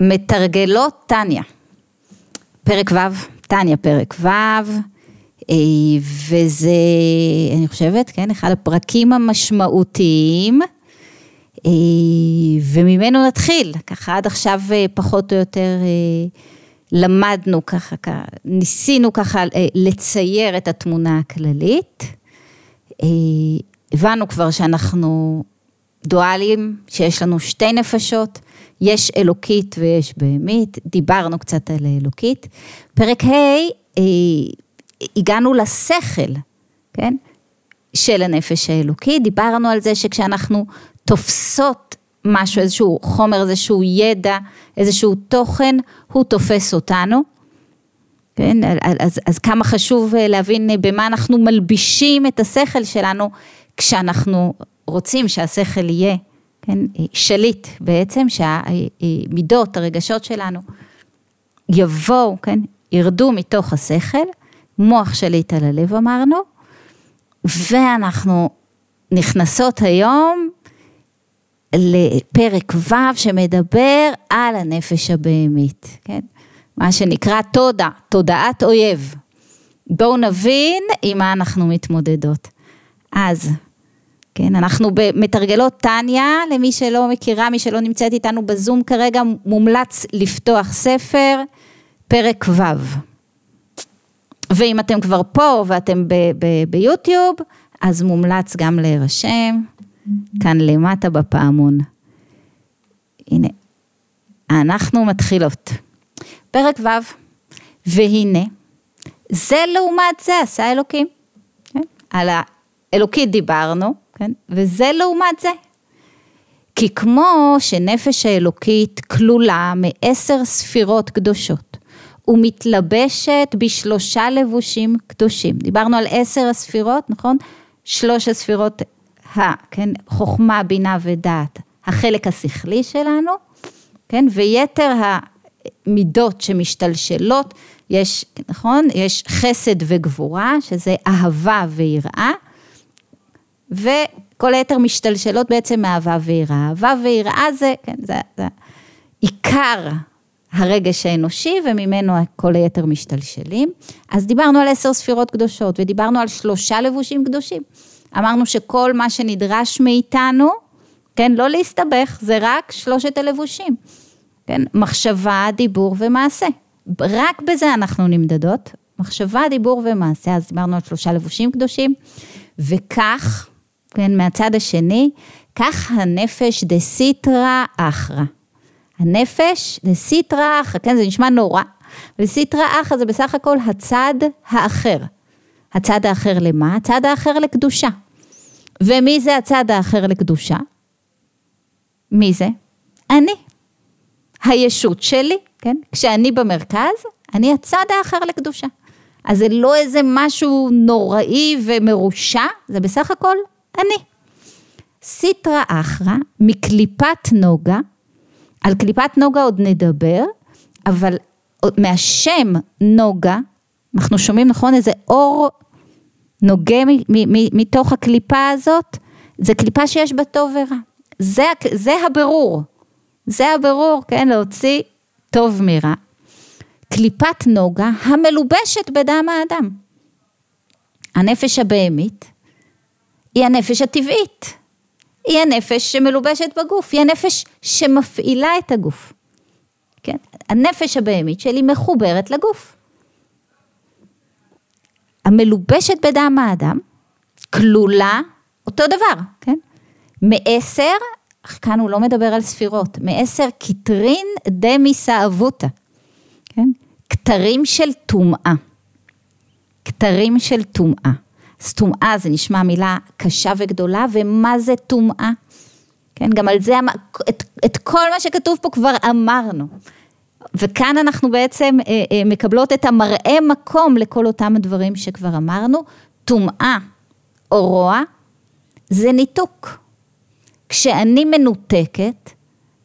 מתרגלות טניה, פרק ו', טניה פרק ו', אה, וזה, אני חושבת, כן, אחד הפרקים המשמעותיים, אה, וממנו נתחיל, ככה עד עכשיו אה, פחות או יותר למדנו ככה, ניסינו ככה לצייר את התמונה הכללית, הבנו כבר שאנחנו דואליים, שיש לנו שתי נפשות, יש אלוקית ויש בהמית, דיברנו קצת על אלוקית. פרק ה', אה, הגענו לשכל, כן? של הנפש האלוקית, דיברנו על זה שכשאנחנו תופסות משהו, איזשהו חומר, איזשהו ידע, איזשהו תוכן, הוא תופס אותנו. כן, אז, אז כמה חשוב אה, להבין במה אנחנו מלבישים את השכל שלנו כשאנחנו רוצים שהשכל יהיה כן, שליט בעצם, שהמידות, הרגשות שלנו יבואו, כן, ירדו מתוך השכל, מוח שליט על הלב אמרנו, ואנחנו נכנסות היום לפרק ו' שמדבר על הנפש הבהמית, כן? מה שנקרא תודה, תודעת אויב. בואו נבין עם מה אנחנו מתמודדות. אז כן, אנחנו מתרגלות טניה, למי שלא מכירה, מי שלא נמצאת איתנו בזום כרגע, מומלץ לפתוח ספר, פרק ו'. ואם אתם כבר פה ואתם ביוטיוב, אז מומלץ גם להירשם, כאן למטה בפעמון. הנה, אנחנו מתחילות. פרק ו', והנה, זה לעומת זה עשה אלוקים. כן? על האלוקית דיברנו, כן? וזה לעומת זה. כי כמו שנפש האלוקית כלולה מעשר ספירות קדושות ומתלבשת בשלושה לבושים קדושים. דיברנו על עשר הספירות, נכון? שלוש הספירות, ה, כן? חוכמה, בינה ודעת, החלק השכלי שלנו, כן? ויתר המידות שמשתלשלות, יש, נכון? יש חסד וגבורה, שזה אהבה ויראה. וכל היתר משתלשלות בעצם מאהבה ויראה. אהבה ויראה זה, כן, זה, זה עיקר הרגש האנושי וממנו כל היתר משתלשלים. אז דיברנו על עשר ספירות קדושות ודיברנו על שלושה לבושים קדושים. אמרנו שכל מה שנדרש מאיתנו, כן, לא להסתבך, זה רק שלושת הלבושים. כן, מחשבה, דיבור ומעשה. רק בזה אנחנו נמדדות, מחשבה, דיבור ומעשה, אז דיברנו על שלושה לבושים קדושים, וכך כן, מהצד השני, כך הנפש דה סיטרא אחרא. הנפש דה סיטרא אחרא, כן, זה נשמע נורא, וסיטרא אחרא זה בסך הכל הצד האחר. הצד האחר למה? הצד האחר לקדושה. ומי זה הצד האחר לקדושה? מי זה? אני. הישות שלי, כן? כשאני במרכז, אני הצד האחר לקדושה. אז זה לא איזה משהו נוראי ומרושע, זה בסך הכל אני. סיטרא אחרא מקליפת נוגה, על קליפת נוגה עוד נדבר, אבל מהשם נוגה, אנחנו שומעים נכון איזה אור נוגה מתוך הקליפה הזאת, זה קליפה שיש בה טוב ורע. זה, זה הבירור, זה הבירור, כן, להוציא טוב מרע. קליפת נוגה המלובשת בדם האדם. הנפש הבהמית היא הנפש הטבעית, היא הנפש שמלובשת בגוף, היא הנפש שמפעילה את הגוף. כן? הנפש הבהמית שלי מחוברת לגוף. המלובשת בדם האדם, כלולה אותו דבר, כן? מעשר, כאן הוא לא מדבר על ספירות, מעשר כתרין דמסאבותא, כן? כתרים של טומאה. כתרים של טומאה. אז טומאה זה נשמע מילה קשה וגדולה, ומה זה טומאה? כן, גם על זה, את, את כל מה שכתוב פה כבר אמרנו. וכאן אנחנו בעצם אה, אה, מקבלות את המראה מקום לכל אותם הדברים שכבר אמרנו. טומאה או רוע זה ניתוק. כשאני מנותקת,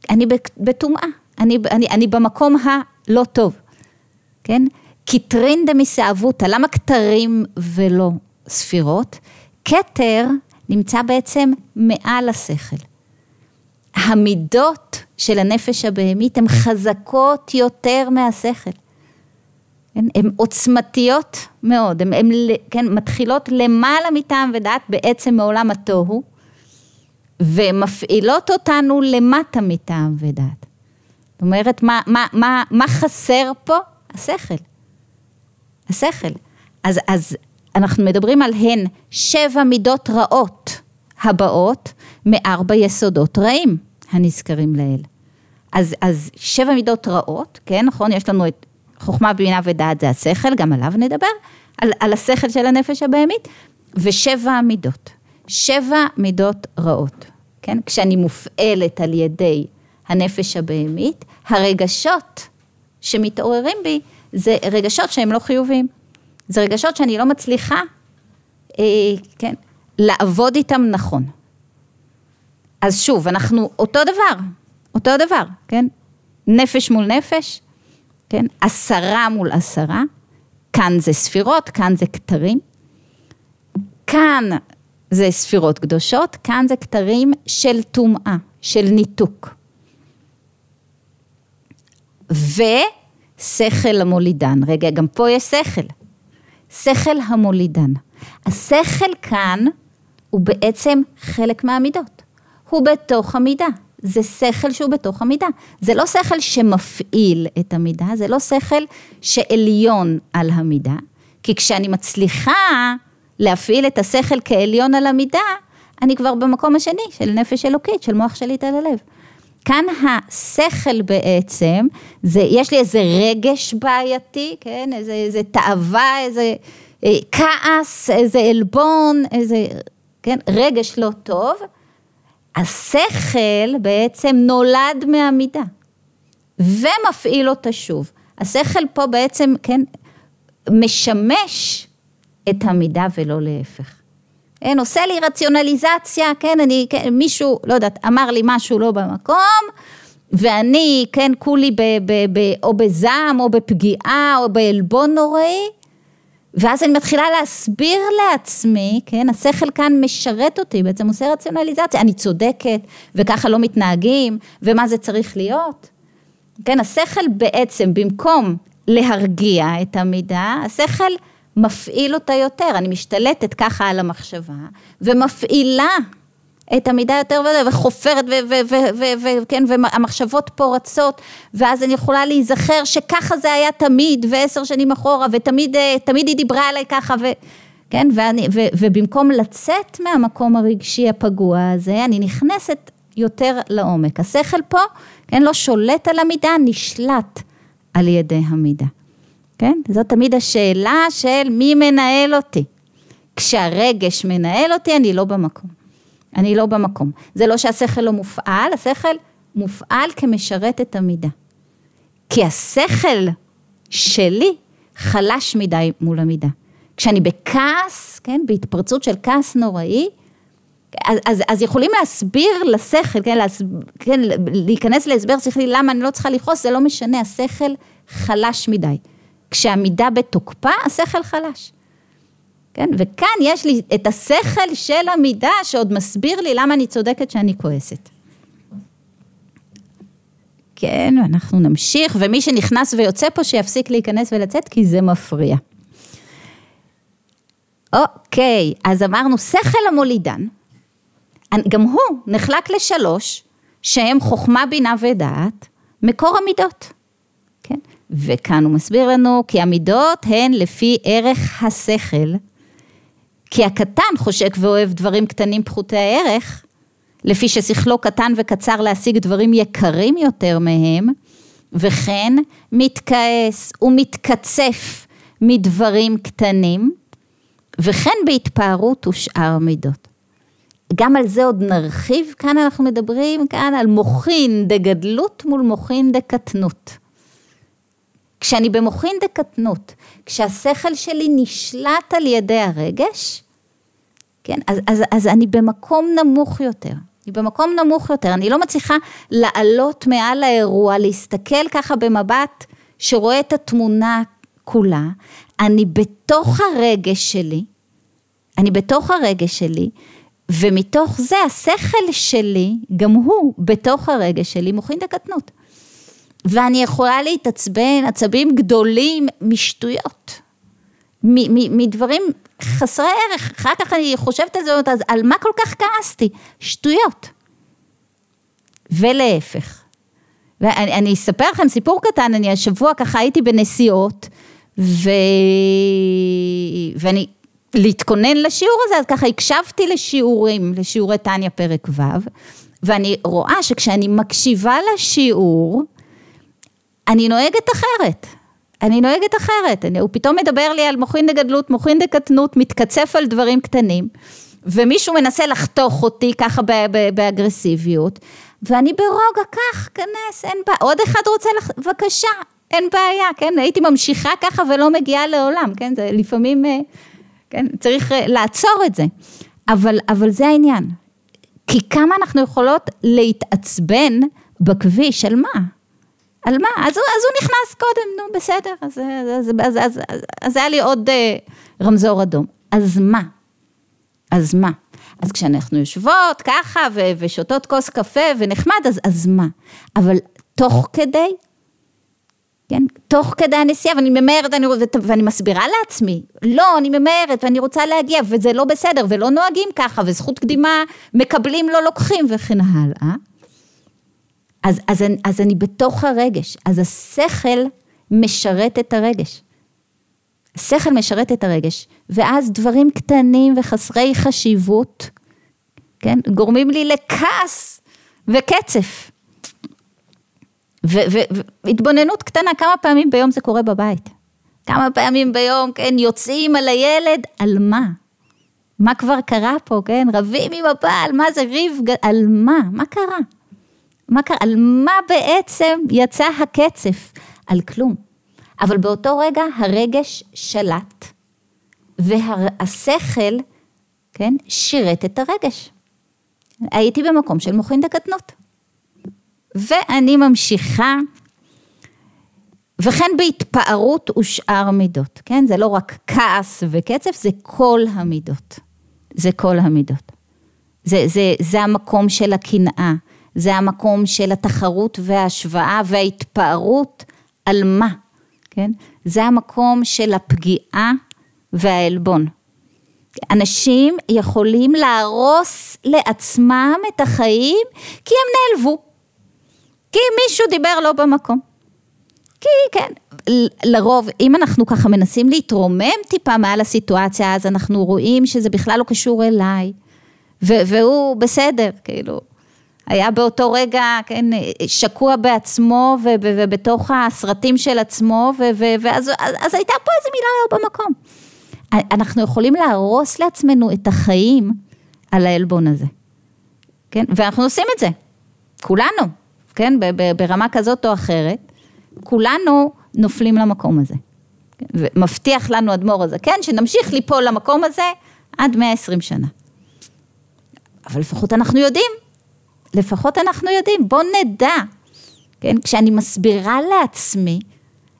אני בטומאה, אני, אני, אני במקום הלא טוב, כן? כתרין דמסאבותא, למה כתרים ולא ספירות, כתר נמצא בעצם מעל השכל. המידות של הנפש הבהמית הן חזקות יותר מהשכל. כן? הן עוצמתיות מאוד, הן כן, מתחילות למעלה מטעם ודעת בעצם מעולם התוהו, ומפעילות אותנו למטה מטעם ודעת. זאת אומרת, מה, מה, מה, מה חסר פה? השכל. השכל. אז, אז אנחנו מדברים על הן שבע מידות רעות הבאות מארבע יסודות רעים הנזכרים לעיל. אז, אז שבע מידות רעות, כן, נכון? יש לנו את חוכמה, בינה ודעת זה השכל, גם עליו נדבר, על, על השכל של הנפש הבהמית, ושבע מידות. שבע מידות רעות, כן? כשאני מופעלת על ידי הנפש הבהמית, הרגשות שמתעוררים בי זה רגשות שהם לא חיוביים. זה רגשות שאני לא מצליחה, אה, כן, לעבוד איתם נכון. אז שוב, אנחנו אותו דבר, אותו דבר, כן? נפש מול נפש, כן? עשרה מול עשרה, כאן זה ספירות, כאן זה כתרים, כאן זה ספירות קדושות, כאן זה כתרים של טומאה, של ניתוק. ושכל המולידן, רגע, גם פה יש שכל, שכל המולידן. השכל כאן הוא בעצם חלק מהמידות, הוא בתוך המידה. זה שכל שהוא בתוך המידה. זה לא שכל שמפעיל את המידה, זה לא שכל שעליון על המידה, כי כשאני מצליחה להפעיל את השכל כעליון על המידה, אני כבר במקום השני של נפש אלוקית, של מוח שליט על הלב. כאן השכל בעצם, זה, יש לי איזה רגש בעייתי, כן, איזה, איזה תאווה, איזה אה, כעס, איזה עלבון, איזה, כן, רגש לא טוב, השכל בעצם נולד מהמידה ומפעיל אותה שוב. השכל פה בעצם, כן, משמש את המידה ולא להפך. כן, עושה לי רציונליזציה, כן, אני, כן, מישהו, לא יודעת, אמר לי משהו לא במקום, ואני, כן, כולי ב, ב, ב, או בזעם, או בפגיעה, או בעלבון נוראי, ואז אני מתחילה להסביר לעצמי, כן, השכל כאן משרת אותי, בעצם עושה רציונליזציה, אני צודקת, וככה לא מתנהגים, ומה זה צריך להיות. כן, השכל בעצם, במקום להרגיע את המידה, השכל מפעיל אותה יותר, אני משתלטת ככה על המחשבה, ומפעילה את המידה יותר ויותר, וחופרת, וכן, והמחשבות פה רצות, ואז אני יכולה להיזכר שככה זה היה תמיד, ועשר שנים אחורה, ותמיד היא דיברה עליי ככה, ו... כן, ואני, ו, ובמקום לצאת מהמקום הרגשי הפגוע הזה, אני נכנסת יותר לעומק. השכל פה, כן, לא שולט על המידה, נשלט על ידי המידה. כן? זאת תמיד השאלה של מי מנהל אותי. כשהרגש מנהל אותי, אני לא במקום. אני לא במקום. זה לא שהשכל לא מופעל, השכל מופעל כמשרת את המידה. כי השכל שלי חלש מדי מול המידה. כשאני בכעס, כן, בהתפרצות של כעס נוראי, אז, אז, אז יכולים להסביר לשכל, כן, להסב, כן, להיכנס להסבר שכלי למה אני לא צריכה לכעוס, זה לא משנה, השכל חלש מדי. כשהמידה בתוקפה, השכל חלש. כן? וכאן יש לי את השכל של המידה שעוד מסביר לי למה אני צודקת שאני כועסת. כן, אנחנו נמשיך, ומי שנכנס ויוצא פה שיפסיק להיכנס ולצאת, כי זה מפריע. אוקיי, אז אמרנו, שכל המולידן, גם הוא נחלק לשלוש, שהם חוכמה, בינה ודעת, מקור המידות. וכאן הוא מסביר לנו, כי המידות הן לפי ערך השכל, כי הקטן חושק ואוהב דברים קטנים פחותי הערך, לפי ששכלו קטן וקצר להשיג דברים יקרים יותר מהם, וכן מתכעס ומתקצף מדברים קטנים, וכן בהתפארות ושאר מידות. גם על זה עוד נרחיב, כאן אנחנו מדברים כאן על מוחין דגדלות מול מוחין דקטנות. כשאני במוחין דקטנות, כשהשכל שלי נשלט על ידי הרגש, כן, אז, אז, אז אני במקום נמוך יותר. אני במקום נמוך יותר, אני לא מצליחה לעלות מעל האירוע, להסתכל ככה במבט שרואה את התמונה כולה, אני בתוך הרגש שלי, אני בתוך הרגש שלי, ומתוך זה השכל שלי, גם הוא בתוך הרגש שלי מוכין דקטנות. ואני יכולה להתעצבן עצבים גדולים משטויות, מדברים חסרי ערך, אחר כך אני חושבת על זה, אז על מה כל כך כעסתי? שטויות. ולהפך. ואני אספר לכם סיפור קטן, אני השבוע ככה הייתי בנסיעות, ו... ואני, להתכונן לשיעור הזה, אז ככה הקשבתי לשיעורים, לשיעורי טניה פרק ו', ואני רואה שכשאני מקשיבה לשיעור, אני נוהגת אחרת. אני נוהגת אחרת, אני, הוא פתאום מדבר לי על מוחין דגדלות, מוחין דקטנות, מתקצף על דברים קטנים, ומישהו מנסה לחתוך אותי ככה באגרסיביות, ואני ברוגע, קח, כנס, אין בעיה, עוד אחד רוצה, לח... בבקשה, אין בעיה, כן, הייתי ממשיכה ככה ולא מגיעה לעולם, כן, זה לפעמים, אה, כן, צריך אה, לעצור את זה, אבל, אבל זה העניין, כי כמה אנחנו יכולות להתעצבן בכביש, על מה? על מה? אז, אז הוא נכנס קודם, נו בסדר, אז, אז, אז, אז, אז, אז היה לי עוד uh, רמזור אדום. אז מה? אז מה? אז כשאנחנו יושבות ככה ו- ושותות כוס קפה ונחמד, אז, אז מה? אבל תוך כדי, כן, תוך כדי הנסיעה, ואני ממהרת אני, ואני מסבירה לעצמי, לא, אני ממהרת ואני רוצה להגיע, וזה לא בסדר, ולא נוהגים ככה, וזכות קדימה מקבלים, לא לוקחים, וכן הלאה. אז, אז, אז אני בתוך הרגש, אז השכל משרת את הרגש. השכל משרת את הרגש, ואז דברים קטנים וחסרי חשיבות, כן, גורמים לי לכעס וקצף. והתבוננות קטנה, כמה פעמים ביום זה קורה בבית? כמה פעמים ביום, כן, יוצאים על הילד, על מה? מה כבר קרה פה, כן? רבים עם הבעל, מה זה ריב, על מה? מה קרה? מה קרה? על מה בעצם יצא הקצף? על כלום. אבל באותו רגע הרגש שלט, והשכל, כן, שירת את הרגש. הייתי במקום של מוחין דקטנות. ואני ממשיכה, וכן בהתפארות ושאר מידות, כן? זה לא רק כעס וקצף, זה כל המידות. זה כל המידות. זה, זה, זה המקום של הקנאה, זה המקום של התחרות וההשוואה וההתפארות על מה, כן? זה המקום של הפגיעה והעלבון. אנשים יכולים להרוס לעצמם את החיים כי הם נעלבו, כי מישהו דיבר לא במקום. כי כן, לרוב, אם אנחנו ככה מנסים להתרומם טיפה מעל הסיטואציה, אז אנחנו רואים שזה בכלל לא קשור אליי, והוא בסדר, כאילו, היה באותו רגע, כן, שקוע בעצמו ובתוך הסרטים של עצמו, ואז אז הייתה פה איזה מילה לא במקום. אנחנו יכולים להרוס לעצמנו את החיים על העלבון הזה, כן, ואנחנו עושים את זה, כולנו, כן, ברמה כזאת או אחרת, כולנו נופלים למקום הזה. ומבטיח לנו אדמו"ר הזה, כן, שנמשיך ליפול למקום הזה עד 120 שנה. אבל לפחות אנחנו יודעים לפחות אנחנו יודעים, בואו נדע, כן? כשאני מסבירה לעצמי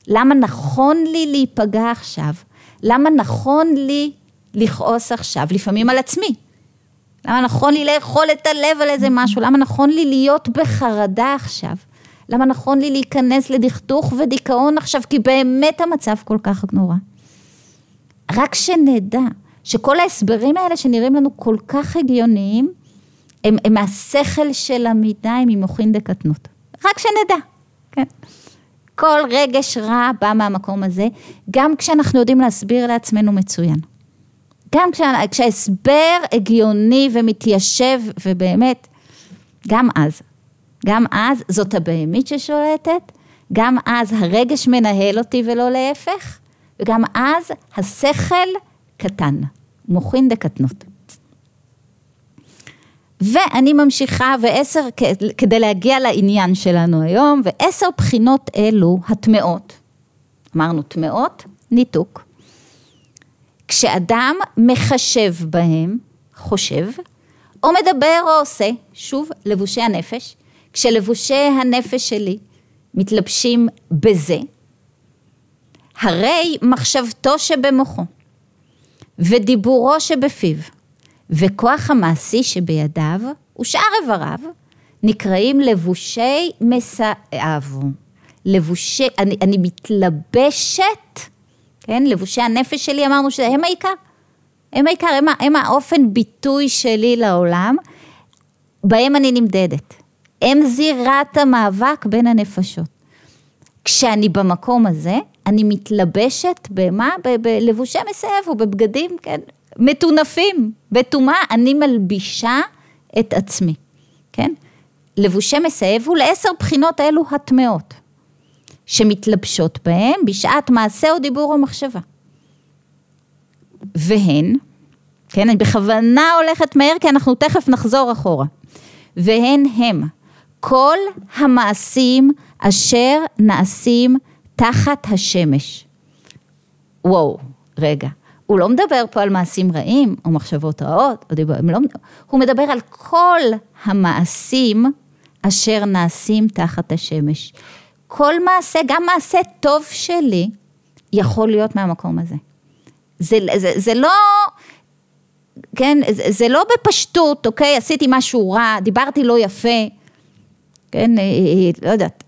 למה נכון לי להיפגע עכשיו, למה נכון לי לכעוס עכשיו, לפעמים על עצמי, למה נכון לי לאכול את הלב על איזה משהו, למה נכון לי להיות בחרדה עכשיו, למה נכון לי להיכנס לדכדוך ודיכאון עכשיו, כי באמת המצב כל כך נורא. רק שנדע שכל ההסברים האלה שנראים לנו כל כך הגיוניים, הם, הם מהשכל של המידה, הם ממוחין דקטנות. רק שנדע, כן. כל רגש רע בא מהמקום הזה, גם כשאנחנו יודעים להסביר לעצמנו מצוין. גם כשההסבר הגיוני ומתיישב, ובאמת, גם אז, גם אז זאת הבהמית ששולטת, גם אז הרגש מנהל אותי ולא להפך, וגם אז השכל קטן, מוחין דקטנות. ואני ממשיכה, ועשר, כדי להגיע לעניין שלנו היום, ועשר בחינות אלו, הטמעות, אמרנו טמעות, ניתוק. כשאדם מחשב בהם, חושב, או מדבר או עושה, שוב, לבושי הנפש, כשלבושי הנפש שלי מתלבשים בזה, הרי מחשבתו שבמוחו ודיבורו שבפיו וכוח המעשי שבידיו ושאר איבריו נקראים לבושי מסעיו. לבושי, אני, אני מתלבשת, כן, לבושי הנפש שלי, אמרנו שהם העיקר. הם העיקר, הם, הם האופן ביטוי שלי לעולם, בהם אני נמדדת. הם זירת המאבק בין הנפשות. כשאני במקום הזה, אני מתלבשת במה? בלבושי מסאב או בבגדים, כן, מטונפים, בטומאה, אני מלבישה את עצמי, כן? לבושי מסאב הוא לעשר בחינות אלו הטמעות, שמתלבשות בהם בשעת מעשה או דיבור או מחשבה. והן, כן, אני בכוונה הולכת מהר כי אנחנו תכף נחזור אחורה, והן הם כל המעשים אשר נעשים תחת השמש. וואו, רגע, הוא לא מדבר פה על מעשים רעים או מחשבות רעות, או דיבר, לא, הוא מדבר על כל המעשים אשר נעשים תחת השמש. כל מעשה, גם מעשה טוב שלי, יכול להיות מהמקום הזה. זה, זה, זה לא, כן, זה, זה לא בפשטות, אוקיי, עשיתי משהו רע, דיברתי לא יפה, כן, אה, אה, לא יודעת,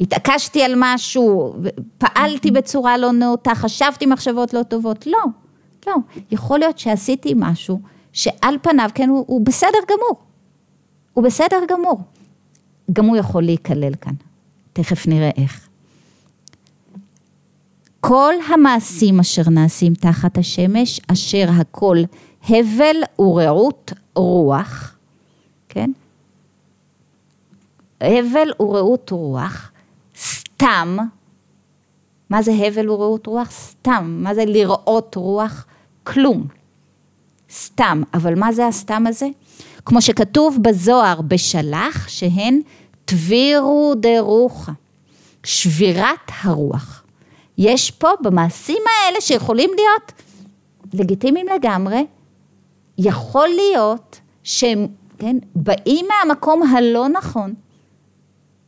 התעקשתי על משהו, פעלתי בצורה לא נאותה, חשבתי מחשבות לא טובות, לא, לא, יכול להיות שעשיתי משהו שעל פניו, כן, הוא, הוא בסדר גמור, הוא בסדר גמור, גם הוא יכול להיכלל כאן, תכף נראה איך. כל המעשים אשר נעשים תחת השמש, אשר הכל הבל ורעות רוח, כן? הבל ורעות רוח, סתם, מה זה הבל ורעות רוח? סתם, מה זה לראות רוח? כלום, סתם, אבל מה זה הסתם הזה? כמו שכתוב בזוהר בשלח, שהן תבירו דרוחה, שבירת הרוח. יש פה במעשים האלה שיכולים להיות לגיטימיים לגמרי, יכול להיות שהם, כן, באים מהמקום הלא נכון,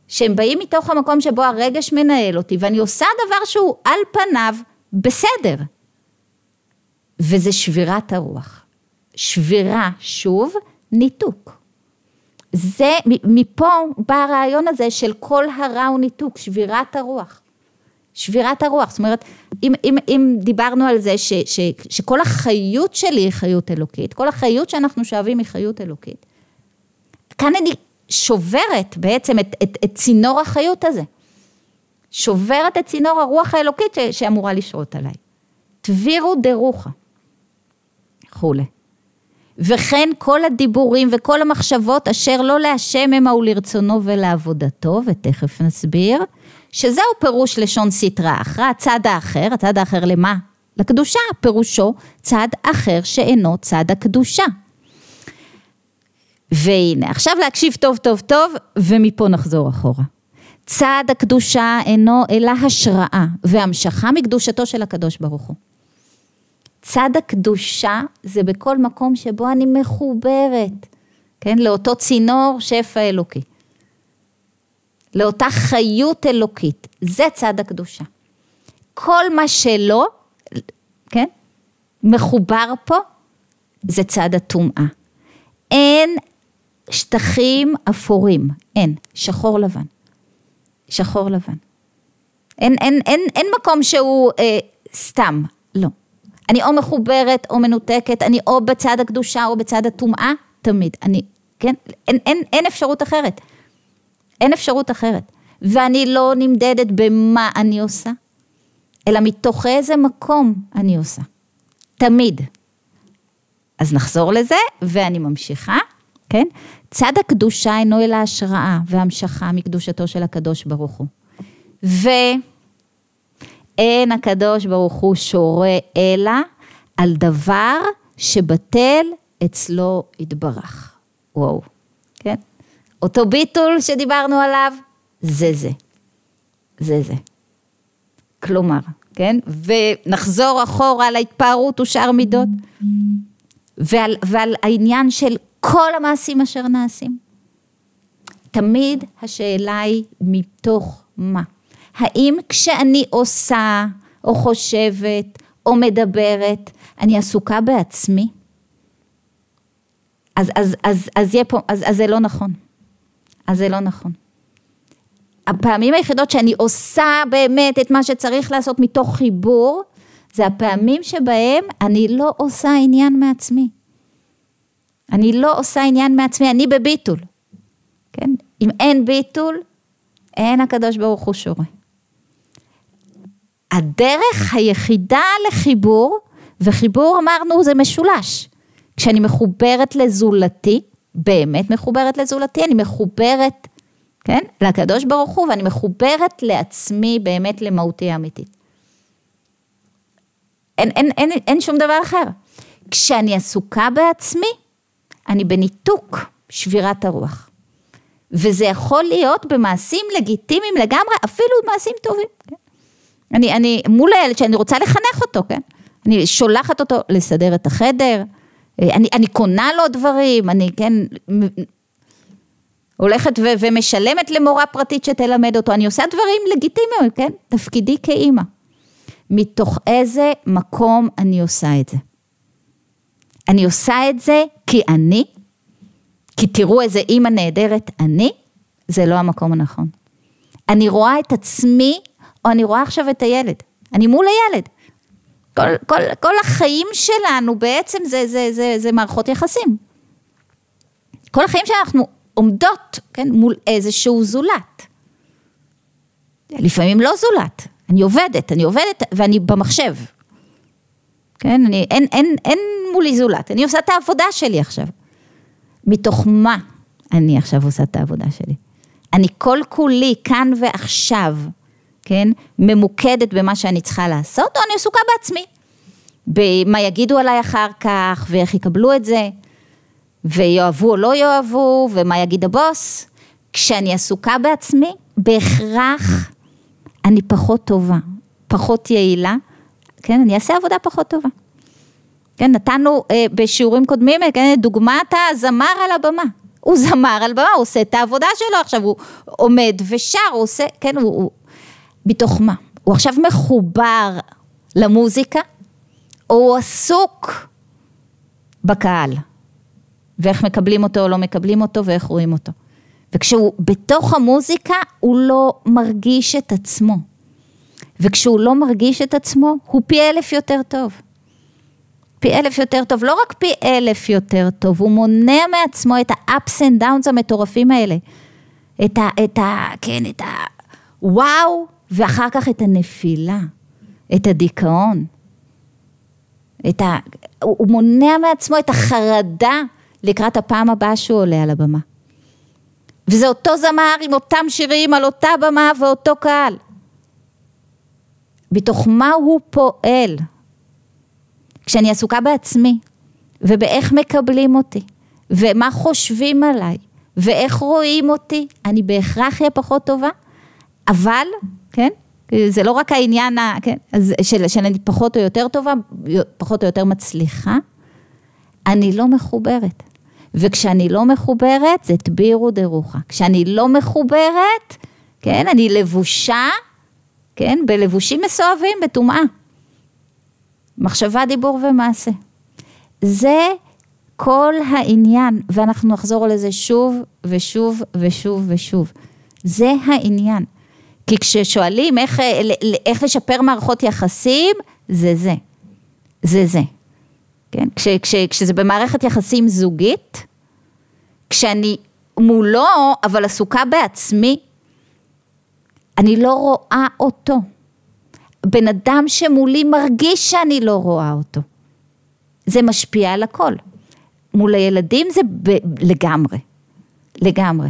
שהם באים מתוך המקום שבו הרגש מנהל אותי, ואני עושה דבר שהוא על פניו בסדר. וזה שבירת הרוח. שבירה, שוב, ניתוק. זה, מפה בא הרעיון הזה של כל הרע הוא ניתוק, שבירת הרוח. שבירת הרוח, זאת אומרת, אם, אם, אם דיברנו על זה ש, ש, שכל החיות שלי היא חיות אלוקית, כל החיות שאנחנו שואבים היא חיות אלוקית, כאן אני שוברת בעצם את, את, את צינור החיות הזה. שוברת את צינור הרוח האלוקית ש, שאמורה לשרות עליי. תבירו דרוחה, וכולי. וכן כל הדיבורים וכל המחשבות אשר לא להשם המה ולרצונו ולעבודתו, ותכף נסביר, שזהו פירוש לשון סטרא אחרא, הצד האחר, הצד האחר למה? לקדושה, פירושו צד אחר שאינו צד הקדושה. והנה, עכשיו להקשיב טוב טוב טוב, ומפה נחזור אחורה. צד הקדושה אינו אלא השראה והמשכה מקדושתו של הקדוש ברוך הוא. צד הקדושה זה בכל מקום שבו אני מחוברת, כן, לאותו צינור שפע אלוקי. לאותה חיות אלוקית, זה צד הקדושה. כל מה שלא, כן, מחובר פה, זה צד הטומאה. אין שטחים אפורים, אין, שחור לבן. שחור לבן. אין, אין, אין, אין מקום שהוא אה, סתם, לא. אני או מחוברת או מנותקת, אני או בצד הקדושה או בצד הטומאה, תמיד. אני, כן? אין, אין, אין אפשרות אחרת. אין אפשרות אחרת. ואני לא נמדדת במה אני עושה, אלא מתוך איזה מקום אני עושה. תמיד. אז נחזור לזה, ואני ממשיכה, כן? צד הקדושה אינו אלא השראה והמשכה מקדושתו של הקדוש ברוך הוא. ואין הקדוש ברוך הוא שורה אלא על דבר שבטל אצלו יתברך. וואו, כן? אותו ביטול שדיברנו עליו, זה זה. זה זה. כלומר, כן? ונחזור אחורה להתפארות ושאר מידות. ועל, ועל העניין של כל המעשים אשר נעשים. תמיד השאלה היא מתוך מה. האם כשאני עושה, או חושבת, או מדברת, אני עסוקה בעצמי? אז, אז, אז, אז יהיה פה, אז, אז זה לא נכון. אז זה לא נכון. הפעמים היחידות שאני עושה באמת את מה שצריך לעשות מתוך חיבור, זה הפעמים שבהם אני לא עושה עניין מעצמי. אני לא עושה עניין מעצמי, אני בביטול. כן? אם אין ביטול, אין הקדוש ברוך הוא שורה. הדרך היחידה לחיבור, וחיבור אמרנו זה משולש. כשאני מחוברת לזולתי, באמת מחוברת לזולתי, אני מחוברת, כן, לקדוש ברוך הוא, ואני מחוברת לעצמי, באמת למהותי האמיתית. אין, אין, אין, אין שום דבר אחר. כשאני עסוקה בעצמי, אני בניתוק שבירת הרוח. וזה יכול להיות במעשים לגיטימיים לגמרי, אפילו מעשים טובים. כן? אני, אני מול הילד שאני רוצה לחנך אותו, כן? אני שולחת אותו לסדר את החדר, אני, אני קונה לו דברים, אני כן, הולכת ו, ומשלמת למורה פרטית שתלמד אותו, אני עושה דברים לגיטימיים, כן? תפקידי כאימא. מתוך איזה מקום אני עושה את זה? אני עושה את זה כי אני, כי תראו איזה אימא נהדרת אני, זה לא המקום הנכון. אני רואה את עצמי, או אני רואה עכשיו את הילד. אני מול הילד. כל, כל, כל החיים שלנו בעצם זה, זה, זה, זה מערכות יחסים. כל החיים שאנחנו עומדות, כן, מול איזשהו זולת. לפעמים לא זולת, אני עובדת, אני עובדת ואני במחשב. כן, אני, אין, אין, אין מולי זולת, אני עושה את העבודה שלי עכשיו. מתוך מה אני עכשיו עושה את העבודה שלי? אני כל כולי כאן ועכשיו, כן, ממוקדת במה שאני צריכה לעשות, או אני עסוקה בעצמי. במה יגידו עליי אחר כך, ואיך יקבלו את זה, ויאהבו או לא יאהבו, ומה יגיד הבוס. כשאני עסוקה בעצמי, בהכרח אני פחות טובה, פחות יעילה, כן, אני אעשה עבודה פחות טובה. כן, נתנו אה, בשיעורים קודמים, כן, דוגמת הזמר על הבמה. הוא זמר על במה, הוא עושה את העבודה שלו, עכשיו הוא עומד ושר, הוא עושה, כן, הוא, הוא מתוך מה? הוא עכשיו מחובר למוזיקה, או הוא עסוק בקהל, ואיך מקבלים אותו או לא מקבלים אותו ואיך רואים אותו. וכשהוא בתוך המוזיקה, הוא לא מרגיש את עצמו. וכשהוא לא מרגיש את עצמו, הוא פי אלף יותר טוב. פי אלף יותר טוב, לא רק פי אלף יותר טוב, הוא מונע מעצמו את ה-ups and downs המטורפים האלה. את ה... את ה כן, את ה... וואו, ואחר כך את הנפילה, את הדיכאון. את ה... הוא מונע מעצמו את החרדה לקראת הפעם הבאה שהוא עולה על הבמה. וזה אותו זמר עם אותם שירים על אותה במה ואותו קהל. בתוך מה הוא פועל? כשאני עסוקה בעצמי, ובאיך מקבלים אותי, ומה חושבים עליי, ואיך רואים אותי, אני בהכרח אהיה פחות טובה, אבל, כן, זה לא רק העניין כן, של, של אני פחות או יותר טובה, פחות או יותר מצליחה, אני לא מחוברת. וכשאני לא מחוברת, זה תבירו דרוחה. כשאני לא מחוברת, כן, אני לבושה, כן, בלבושים מסואבים, בטומאה. מחשבה, דיבור ומעשה. זה כל העניין, ואנחנו נחזור לזה שוב ושוב ושוב ושוב. זה העניין. כי כששואלים איך, איך לשפר מערכות יחסים, זה זה. זה זה. כן? כש, כש, כשזה במערכת יחסים זוגית, כשאני מולו, אבל עסוקה בעצמי, אני לא רואה אותו. בן אדם שמולי מרגיש שאני לא רואה אותו. זה משפיע על הכל. מול הילדים זה ב- לגמרי, לגמרי.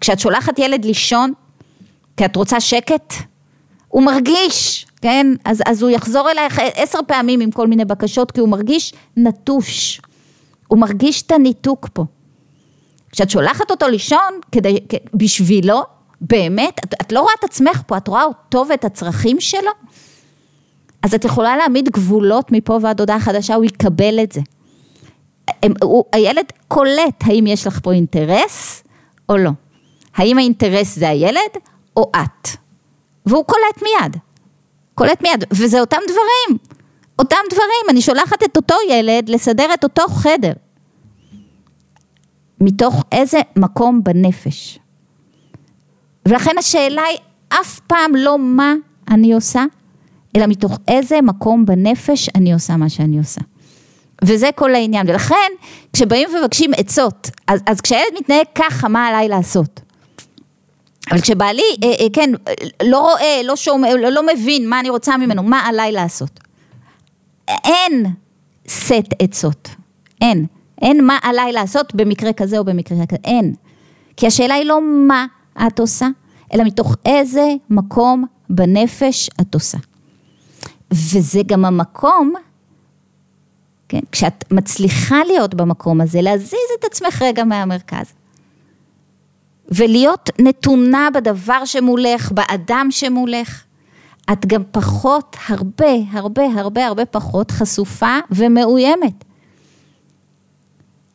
כשאת שולחת ילד לישון, כי את רוצה שקט, הוא מרגיש, כן? אז, אז הוא יחזור אלייך עשר פעמים עם כל מיני בקשות, כי הוא מרגיש נטוש. הוא מרגיש את הניתוק פה. כשאת שולחת אותו לישון, כדי, בשבילו, באמת, את, את לא רואה את עצמך פה, את רואה אותו ואת הצרכים שלו, אז את יכולה להעמיד גבולות מפה ועד הודעה חדשה, הוא יקבל את זה. הם, הוא, הילד קולט האם יש לך פה אינטרס או לא. האם האינטרס זה הילד או את. והוא קולט מיד. קולט מיד, וזה אותם דברים. אותם דברים, אני שולחת את אותו ילד לסדר את אותו חדר. מתוך איזה מקום בנפש. ולכן השאלה היא אף פעם לא מה אני עושה, אלא מתוך איזה מקום בנפש אני עושה מה שאני עושה. וזה כל העניין, ולכן כשבאים ומבקשים עצות, אז, אז כשהילד מתנהג ככה, מה עליי לעשות? אבל כשבעלי, אה, אה, כן, לא רואה, לא שומע, לא, לא מבין מה אני רוצה ממנו, מה עליי לעשות? אין סט עצות, אין. אין מה עליי לעשות במקרה כזה או במקרה כזה, אין. כי השאלה היא לא מה את עושה, אלא מתוך איזה מקום בנפש את עושה. וזה גם המקום, כן, כשאת מצליחה להיות במקום הזה, להזיז את עצמך רגע מהמרכז. ולהיות נתונה בדבר שמולך, באדם שמולך, את גם פחות, הרבה, הרבה, הרבה, הרבה פחות חשופה ומאוימת.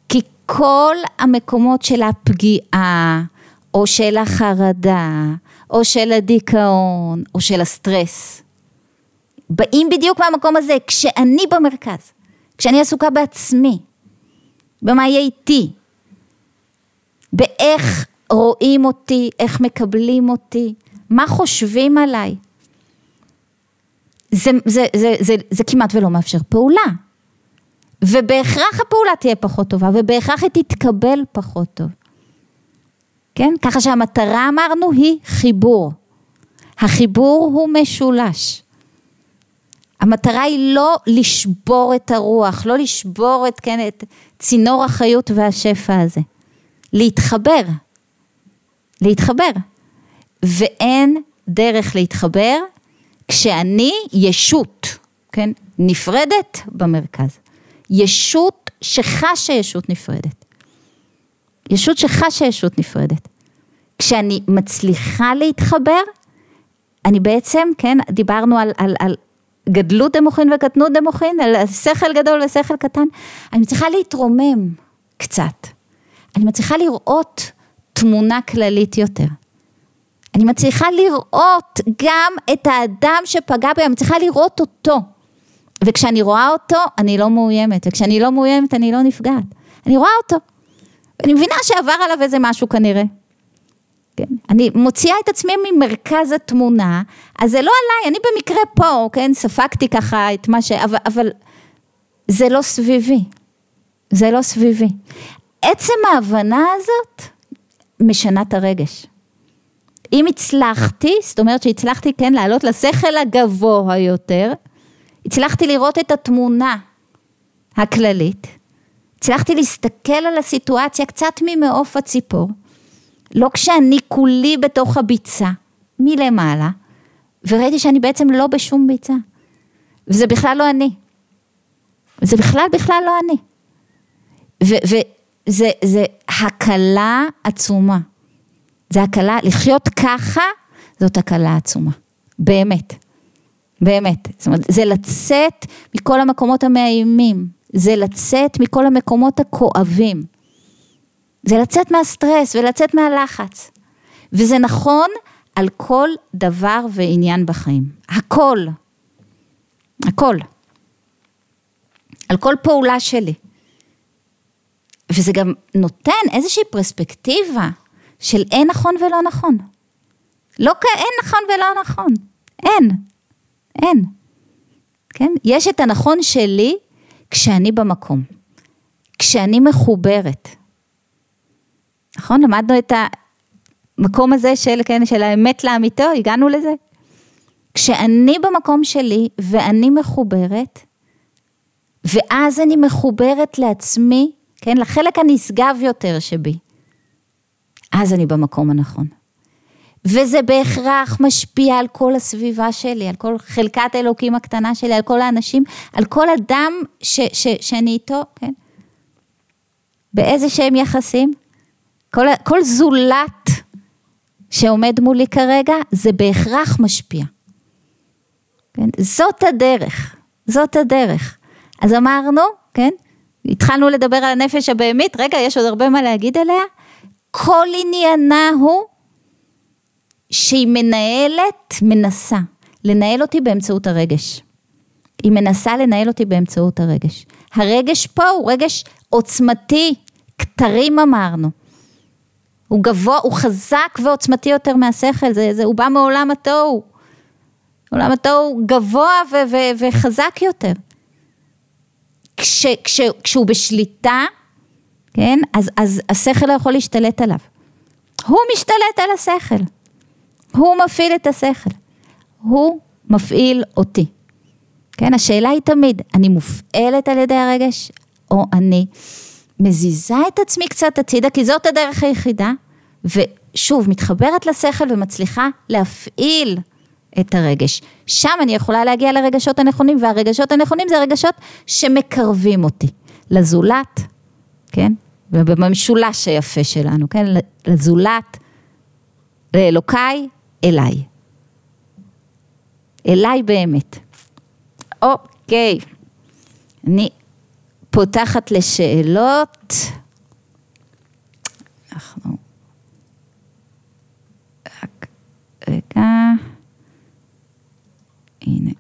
כי כל המקומות של הפגיעה, או של החרדה, או של הדיכאון, או של הסטרס, באים בדיוק מהמקום הזה, כשאני במרכז, כשאני עסוקה בעצמי, במה יהיה איתי, באיך רואים אותי, איך מקבלים אותי, מה חושבים עליי. זה, זה, זה, זה, זה כמעט ולא מאפשר פעולה. ובהכרח הפעולה תהיה פחות טובה, ובהכרח היא תתקבל פחות טוב. כן? ככה שהמטרה אמרנו היא חיבור. החיבור הוא משולש. המטרה היא לא לשבור את הרוח, לא לשבור את, כן, את צינור החיות והשפע הזה. להתחבר. להתחבר. ואין דרך להתחבר כשאני ישות, כן, נפרדת במרכז. ישות שחשה ישות נפרדת. ישות שחשה ישות נפרדת. כשאני מצליחה להתחבר, אני בעצם, כן, דיברנו על, על, על גדלות דמוכין וקטנות דמוכין, על שכל גדול ושכל קטן, אני מצליחה להתרומם קצת. אני מצליחה לראות תמונה כללית יותר. אני מצליחה לראות גם את האדם שפגע בי, אני מצליחה לראות אותו. וכשאני רואה אותו, אני לא מאוימת, וכשאני לא מאוימת, אני לא נפגעת. אני רואה אותו. ואני מבינה שעבר עליו איזה משהו כנראה. כן? אני מוציאה את עצמי ממרכז התמונה, אז זה לא עליי, אני במקרה פה, כן? ספגתי ככה את מה ש... אבל, אבל זה לא סביבי. זה לא סביבי. עצם ההבנה הזאת משנה את הרגש. אם הצלחתי, זאת אומרת שהצלחתי כן לעלות לשכל הגבוה יותר, הצלחתי לראות את התמונה הכללית, הצלחתי להסתכל על הסיטואציה קצת ממעוף הציפור, לא כשאני כולי בתוך הביצה, מלמעלה, וראיתי שאני בעצם לא בשום ביצה, וזה בכלל לא אני. זה בכלל בכלל לא אני. וזה הקלה עצומה. זה הקלה, לחיות ככה, זאת הקלה עצומה. באמת. באמת. זאת אומרת, זה לצאת מכל המקומות המאיימים. זה לצאת מכל המקומות הכואבים. זה לצאת מהסטרס ולצאת מהלחץ. וזה נכון על כל דבר ועניין בחיים. הכל. הכל. על כל פעולה שלי. וזה גם נותן איזושהי פרספקטיבה של אין נכון ולא נכון. לא כאין נכון ולא נכון. אין. אין. כן? יש את הנכון שלי כשאני במקום. כשאני מחוברת. נכון? למדנו את המקום הזה של, כן, של האמת לאמיתו, הגענו לזה. כשאני במקום שלי ואני מחוברת, ואז אני מחוברת לעצמי, כן, לחלק הנשגב יותר שבי, אז אני במקום הנכון. וזה בהכרח משפיע על כל הסביבה שלי, על כל חלקת אלוקים הקטנה שלי, על כל האנשים, על כל אדם ש, ש, שאני איתו, כן? באיזה שהם יחסים? כל, כל זולת שעומד מולי כרגע, זה בהכרח משפיע. כן? זאת הדרך, זאת הדרך. אז אמרנו, כן? התחלנו לדבר על הנפש הבהמית, רגע, יש עוד הרבה מה להגיד עליה. כל עניינה הוא שהיא מנהלת, מנסה, לנהל אותי באמצעות הרגש. היא מנסה לנהל אותי באמצעות הרגש. הרגש פה הוא רגש עוצמתי, כתרים אמרנו. הוא גבוה, הוא חזק ועוצמתי יותר מהשכל, זה, זה, הוא בא מעולם התוהו. עולם התוהו גבוה ו- ו- וחזק יותר. כש, כש, כשהוא בשליטה, כן, אז, אז השכל לא יכול להשתלט עליו. הוא משתלט על השכל. הוא מפעיל את השכל. הוא מפעיל אותי. כן, השאלה היא תמיד, אני מופעלת על ידי הרגש, או אני מזיזה את עצמי קצת הצידה, כי זאת הדרך היחידה, ושוב, מתחברת לשכל ומצליחה להפעיל את הרגש. שם אני יכולה להגיע לרגשות הנכונים, והרגשות הנכונים זה הרגשות שמקרבים אותי לזולת, כן? ובמשולש היפה שלנו, כן? לזולת, לאלוקיי, אליי. אליי באמת. אוקיי, אני פותחת לשאלות. אנחנו... רק רגע. הנה.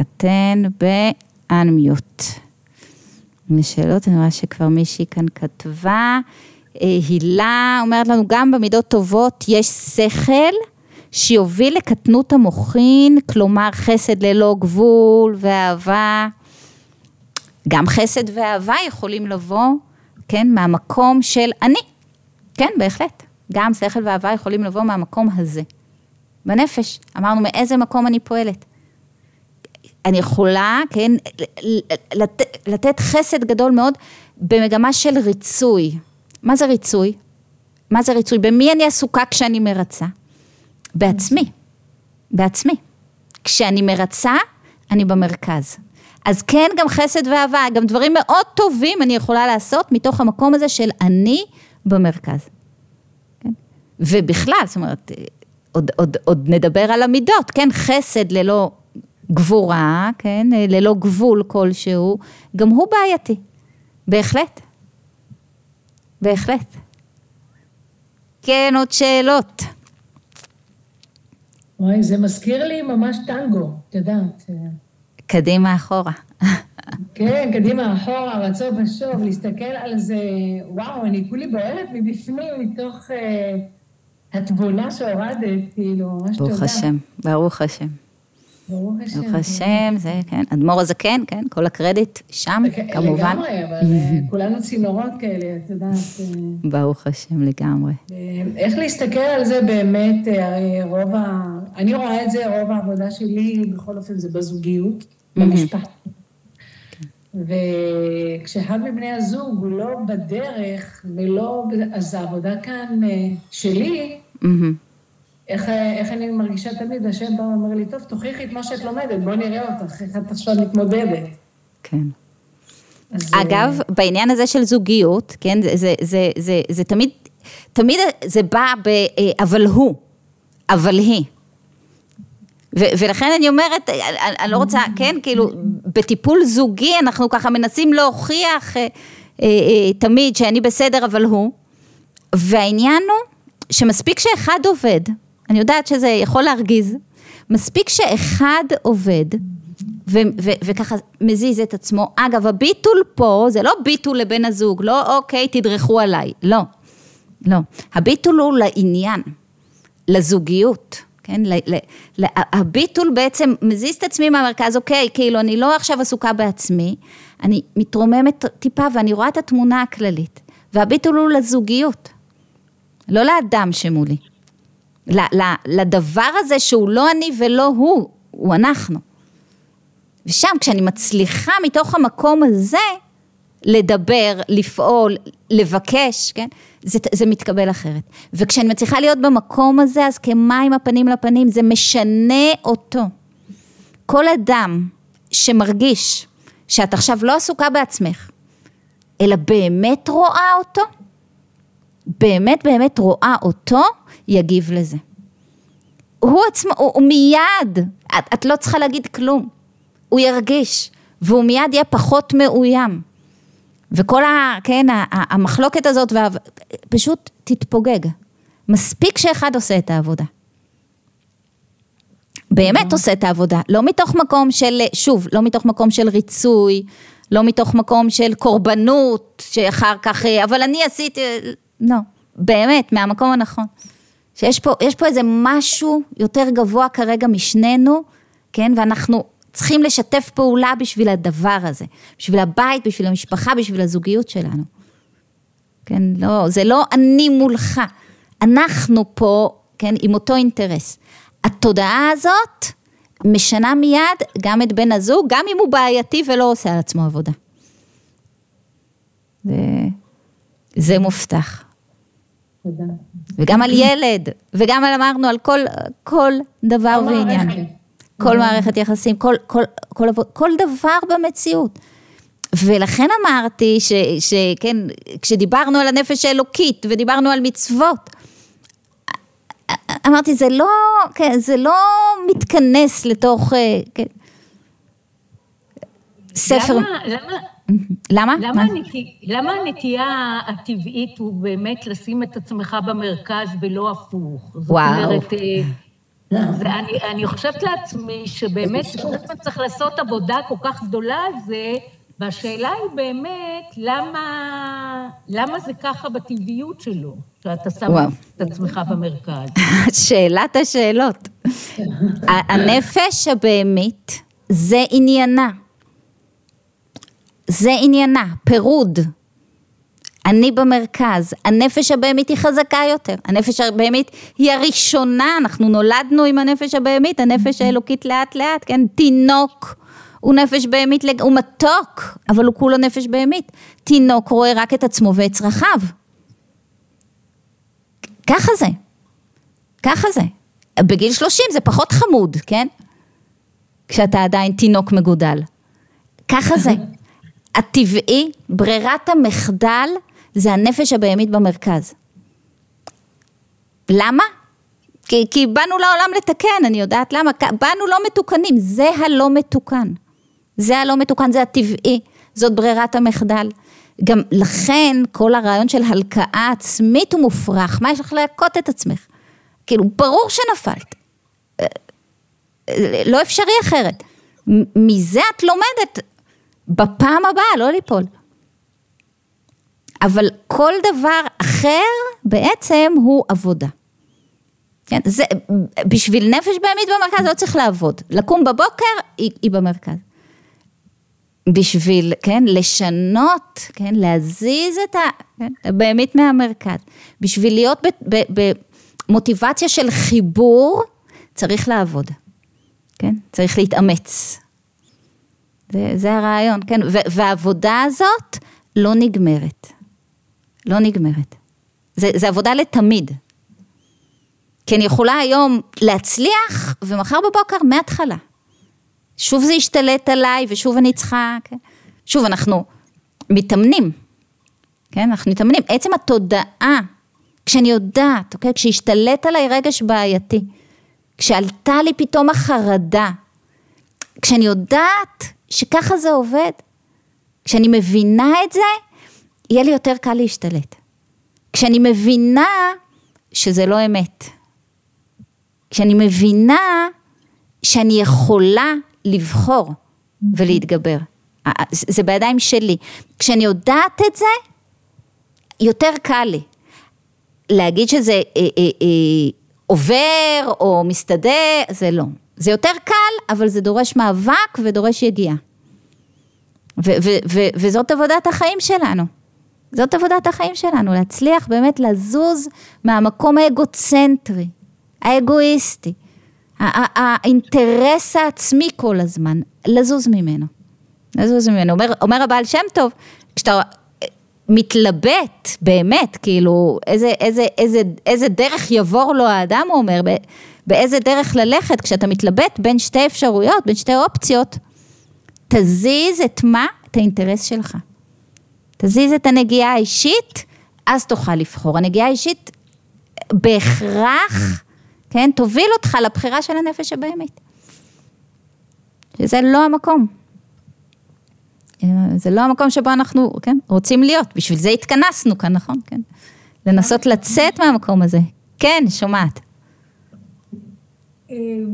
אתן באנמיוט. שאלות, אני רואה שכבר מישהי כאן כתבה. אה, הילה אומרת לנו, גם במידות טובות יש שכל שיוביל לקטנות המוחין, כלומר חסד ללא גבול ואהבה. גם חסד ואהבה יכולים לבוא, כן, מהמקום של אני. כן, בהחלט. גם שכל ואהבה יכולים לבוא מהמקום הזה. בנפש. אמרנו, מאיזה מקום אני פועלת. אני יכולה, כן, לת, לתת חסד גדול מאוד במגמה של ריצוי. מה זה ריצוי? מה זה ריצוי? במי אני עסוקה כשאני מרצה? בעצמי, בעצמי. כשאני מרצה, אני במרכז. אז כן, גם חסד ואהבה, גם דברים מאוד טובים אני יכולה לעשות מתוך המקום הזה של אני במרכז. כן? ובכלל, זאת אומרת, עוד, עוד, עוד נדבר על המידות, כן? חסד ללא גבורה, כן? ללא גבול כלשהו, גם הוא בעייתי. בהחלט. בהחלט. כן, עוד שאלות. וואי, זה מזכיר לי ממש טנגו, את יודעת. קדימה אחורה. כן, קדימה אחורה, רצון ושוב, להסתכל על זה, וואו, אני כולי בוערת מבפנים, מתוך uh, התבונה שהורדת, כאילו, ממש תודה. ברוך השם, ברוך השם. ברוך השם. ברוך השם, זה, כן, אדמו"ר הזקן, כן, כל הקרדיט שם, כמובן. לגמרי, אבל אה, כולנו צינורות כאלה, את יודעת. אה. ברוך השם, לגמרי. איך להסתכל על זה באמת, הרי רוב ה... אני רואה את זה, רוב העבודה שלי, בכל אופן, זה בזוגיות, במשפט. וכשאחד מבני הזוג הוא לא בדרך ולא, אז העבודה כאן אה, שלי, איך, איך אני מרגישה תמיד, השם בא ואומר לי, טוב, תוכיחי את מה שאת לומדת, בואי נראה אותך, איך את עכשיו מתמודדת. כן. אז... אגב, בעניין הזה של זוגיות, כן, זה, זה, זה, זה, זה תמיד, תמיד זה בא ב... אה, אבל הוא, אבל היא. ו- ולכן אני אומרת, אני, אני לא רוצה, כן, כאילו, בטיפול זוגי אנחנו ככה מנסים להוכיח אה, אה, אה, תמיד שאני בסדר, אבל הוא. והעניין הוא שמספיק שאחד עובד, אני יודעת שזה יכול להרגיז, מספיק שאחד עובד, ו- ו- וככה מזיז את עצמו. אגב, הביטול פה זה לא ביטול לבן הזוג, לא אוקיי, תדרכו עליי, לא, לא. הביטול הוא לעניין, לזוגיות. כן, ל, ל, ל, הביטול בעצם מזיז את עצמי מהמרכז, אוקיי, כאילו אני לא עכשיו עסוקה בעצמי, אני מתרוממת טיפה ואני רואה את התמונה הכללית, והביטול הוא לזוגיות, לא לאדם שמולי, לדבר הזה שהוא לא אני ולא הוא, הוא אנחנו. ושם כשאני מצליחה מתוך המקום הזה לדבר, לפעול, לבקש, כן? זה, זה מתקבל אחרת. וכשאני מצליחה להיות במקום הזה, אז כמים הפנים לפנים, זה משנה אותו. כל אדם שמרגיש שאת עכשיו לא עסוקה בעצמך, אלא באמת רואה אותו, באמת באמת רואה אותו, יגיב לזה. הוא עצמו, הוא, הוא מיד, את, את לא צריכה להגיד כלום, הוא ירגיש, והוא מיד יהיה פחות מאוים. וכל ה, כן, המחלוקת הזאת, וה, פשוט תתפוגג. מספיק שאחד עושה את העבודה. באמת עושה את העבודה, לא מתוך מקום של, שוב, לא מתוך מקום של ריצוי, לא מתוך מקום של קורבנות, שאחר כך, אה, אבל אני עשיתי, לא, באמת, מהמקום הנכון. שיש פה, פה איזה משהו יותר גבוה כרגע משנינו, כן, ואנחנו צריכים לשתף פעולה בשביל הדבר הזה, בשביל הבית, בשביל המשפחה, בשביל הזוגיות שלנו. כן, לא, זה לא אני מולך, אנחנו פה, כן, עם אותו אינטרס. התודעה הזאת משנה מיד גם את בן הזוג, גם אם הוא בעייתי ולא עושה על עצמו עבודה. זה, זה מובטח. תודה. וגם על ילד, וגם על, אמרנו על כל, כל דבר ועניין. כל מערכת יחסים, כל, כל, כל, כל, כל דבר במציאות. ולכן אמרתי ש, שכן, כשדיברנו על הנפש האלוקית ודיברנו על מצוות, אמרתי, זה לא, כן, זה לא מתכנס לתוך, אה, כן, ספר. למה? למה? למה? הנטי, למה הנטייה הטבעית הוא באמת לשים את עצמך במרכז ולא הפוך? וואו. זאת אומרת, אה, ואני אני חושבת לעצמי שבאמת צריך לעשות עבודה כל כך גדולה על זה, והשאלה היא באמת, למה, למה זה ככה בטבעיות שלו, שאתה שם וואו. את עצמך במרכז? שאלת השאלות. הנפש הבהמית זה עניינה. זה עניינה, פירוד. אני במרכז, הנפש הבהמית היא חזקה יותר, הנפש הבהמית היא הראשונה, אנחנו נולדנו עם הנפש הבהמית, הנפש האלוקית לאט לאט, כן, תינוק הוא נפש בהמית, הוא מתוק, אבל הוא כולו נפש בהמית. תינוק רואה רק את עצמו ואת צרכיו. ככה זה. ככה זה. בגיל 30 זה פחות חמוד, כן? כשאתה עדיין תינוק מגודל. ככה זה. הטבעי, ברירת המחדל, זה הנפש הבהמית במרכז. למה? כי, כי באנו לעולם לתקן, אני יודעת למה, באנו לא מתוקנים, זה הלא מתוקן. זה הלא מתוקן, זה הטבעי, זאת ברירת המחדל. גם לכן כל הרעיון של הלקאה עצמית הוא מופרך, מה יש לך להכות את עצמך? כאילו, ברור שנפלת. לא אפשרי אחרת. מזה את לומדת בפעם הבאה, לא ליפול. אבל כל דבר אחר בעצם הוא עבודה. כן, זה, בשביל נפש בהמית במרכז לא צריך לעבוד. לקום בבוקר, היא, היא במרכז. בשביל, כן, לשנות, כן, להזיז את ה... כן, הבהמית מהמרכז. בשביל להיות במוטיבציה של חיבור, צריך לעבוד, כן? צריך להתאמץ. זה, זה הרעיון, כן? והעבודה הזאת לא נגמרת. לא נגמרת. זה, זה עבודה לתמיד. כי אני יכולה היום להצליח, ומחר בבוקר מההתחלה. שוב זה ישתלט עליי, ושוב אני צריכה, כן? שוב, אנחנו מתאמנים, כן? אנחנו מתאמנים. עצם התודעה, כשאני יודעת, אוקיי? כשהשתלט עליי רגש בעייתי, כשעלתה לי פתאום החרדה, כשאני יודעת שככה זה עובד, כשאני מבינה את זה, יהיה לי יותר קל להשתלט. כשאני מבינה שזה לא אמת. כשאני מבינה שאני יכולה לבחור ולהתגבר. זה בידיים שלי. כשאני יודעת את זה, יותר קל לי. להגיד שזה אה, אה, אה, עובר או מסתדר, זה לא. זה יותר קל, אבל זה דורש מאבק ודורש יגיעה. וזאת עבודת החיים שלנו. זאת עבודת החיים שלנו, להצליח באמת לזוז מהמקום האגוצנטרי, האגואיסטי, האינטרס העצמי כל הזמן, לזוז ממנו. לזוז ממנו. אומר, אומר הבעל שם טוב, כשאתה מתלבט באמת, כאילו, איזה, איזה, איזה, איזה דרך יבור לו האדם, הוא אומר, באיזה דרך ללכת, כשאתה מתלבט בין שתי אפשרויות, בין שתי אופציות, תזיז את מה? את האינטרס שלך. תזיז את הנגיעה האישית, אז תוכל לבחור. הנגיעה האישית בהכרח כן, תוביל אותך לבחירה של הנפש הבהמית. שזה לא המקום. זה לא המקום שבו אנחנו, כן, רוצים להיות, בשביל זה התכנסנו כאן, נכון? כן. לנסות לצאת מהמקום הזה. כן, שומעת. אה,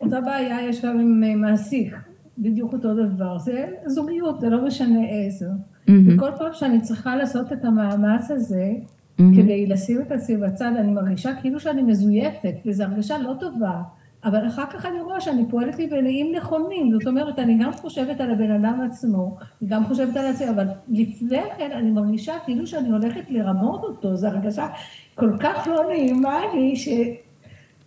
אותה בעיה יש גם עם אה, מעסיק. בדיוק אותו דבר, זה זוגיות, זה לא משנה איזו. Mm-hmm. וכל פעם שאני צריכה לעשות את המאמץ הזה, mm-hmm. כדי לשים את עצמי בצד, אני מרגישה כאילו שאני מזויפת, וזו הרגשה לא טובה. אבל אחר כך אני רואה שאני פועלת לי בנעים נכונים, זאת אומרת, אני גם חושבת על הבן אדם עצמו, גם חושבת על עצמי, אבל לפני כן אני מרגישה כאילו שאני הולכת לרמות אותו, זו הרגשה כל כך לא נעימה לי,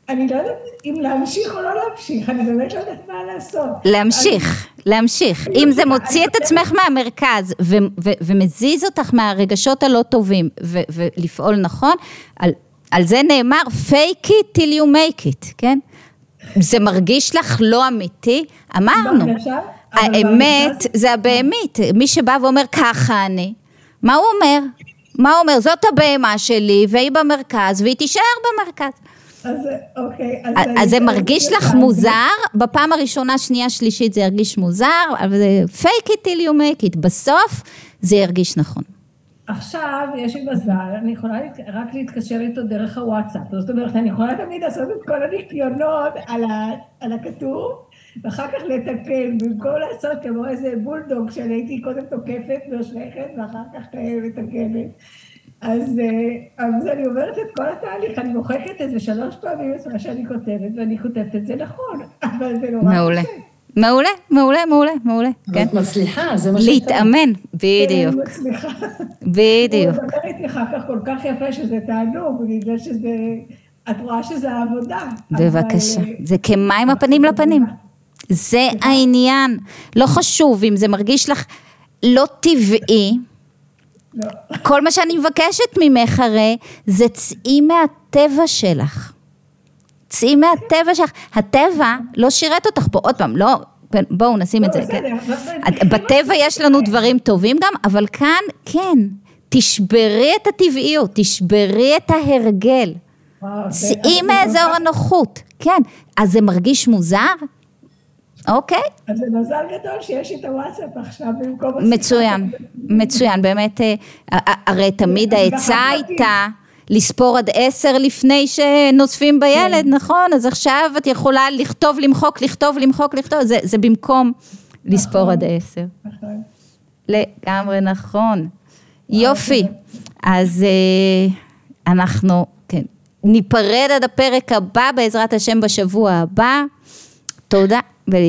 שאני לא יודעת אם להמשיך או לא להמשיך, אני באמת לא יודעת מה לעשות. להמשיך, אני... להמשיך. אם זה מוציא את עצמך מהמרכז ו- ו- ומזיז אותך מהרגשות הלא טובים ו- ולפעול נכון, על, על זה נאמר fake it till you make it, כן? זה מרגיש לך לא אמיתי? אמרנו. האמת זה הבהמית, מי שבא ואומר ככה אני, מה הוא אומר? מה הוא אומר? זאת הבהמה שלי והיא במרכז והיא תישאר במרכז. אז אוקיי. אז זה מרגיש לך מוזר, בפעם הראשונה, שנייה, שלישית זה ירגיש מוזר, אבל זה fake it till you make it, בסוף זה ירגיש נכון. עכשיו יש לי מזל, אני יכולה רק להתקשר איתו דרך הוואטסאפ, זאת אומרת, אני יכולה תמיד לעשות את כל הניקיונות על, ה, על הכתוב, ואחר כך לתקן, במקום לעשות כמו איזה בולדוג שאני הייתי קודם תוקפת נושכת, ואחר כך מתקנת. אז, אה, אז אני אומרת את כל התהליך, אני מוחקת את זה שלוש פעמים את מה שאני כותבת, ואני כותבת את זה נכון, אבל זה נורא מעולה. קשה. מעולה, מעולה, מעולה, מעולה. כן. את מצליחה, זה מה שאתה... להתאמן, בדיוק. כן, מצליחה. בדיוק. הוא מדבר איתי אחר כך כל כך יפה שזה תענוג, בגלל שזה... את רואה שזה עבודה. בבקשה. אבל... זה כמים הפנים לפנים. זה העניין. לא חשוב אם זה מרגיש לך לא טבעי. לא. כל מה שאני מבקשת ממך הרי, זה צאי מהטבע שלך. צאי מהטבע שלך. הטבע לא שירת אותך פה, עוד פעם, לא, בואו נשים את זה, לא, כן. בטבע יש לנו דברים טובים גם, אבל כאן, כן, תשברי את הטבעיות, תשברי את ההרגל. צאי מאזור הנוחות, כן. אז זה מרגיש מוזר? אוקיי. אז זה מזל גדול שיש את הוואטסאפ עכשיו במקום מצוין, מצוין, באמת, אה, הרי תמיד העצה הייתה... לספור עד עשר לפני שנוספים בילד, כן. נכון? אז עכשיו את יכולה לכתוב, למחוק, לכתוב, למחוק, לכתוב, זה, זה במקום נכון. לספור עד עשר. נכון. לגמרי נכון. יופי. אז אנחנו, כן, ניפרד עד הפרק הבא, בעזרת השם בשבוע הבא. תודה ve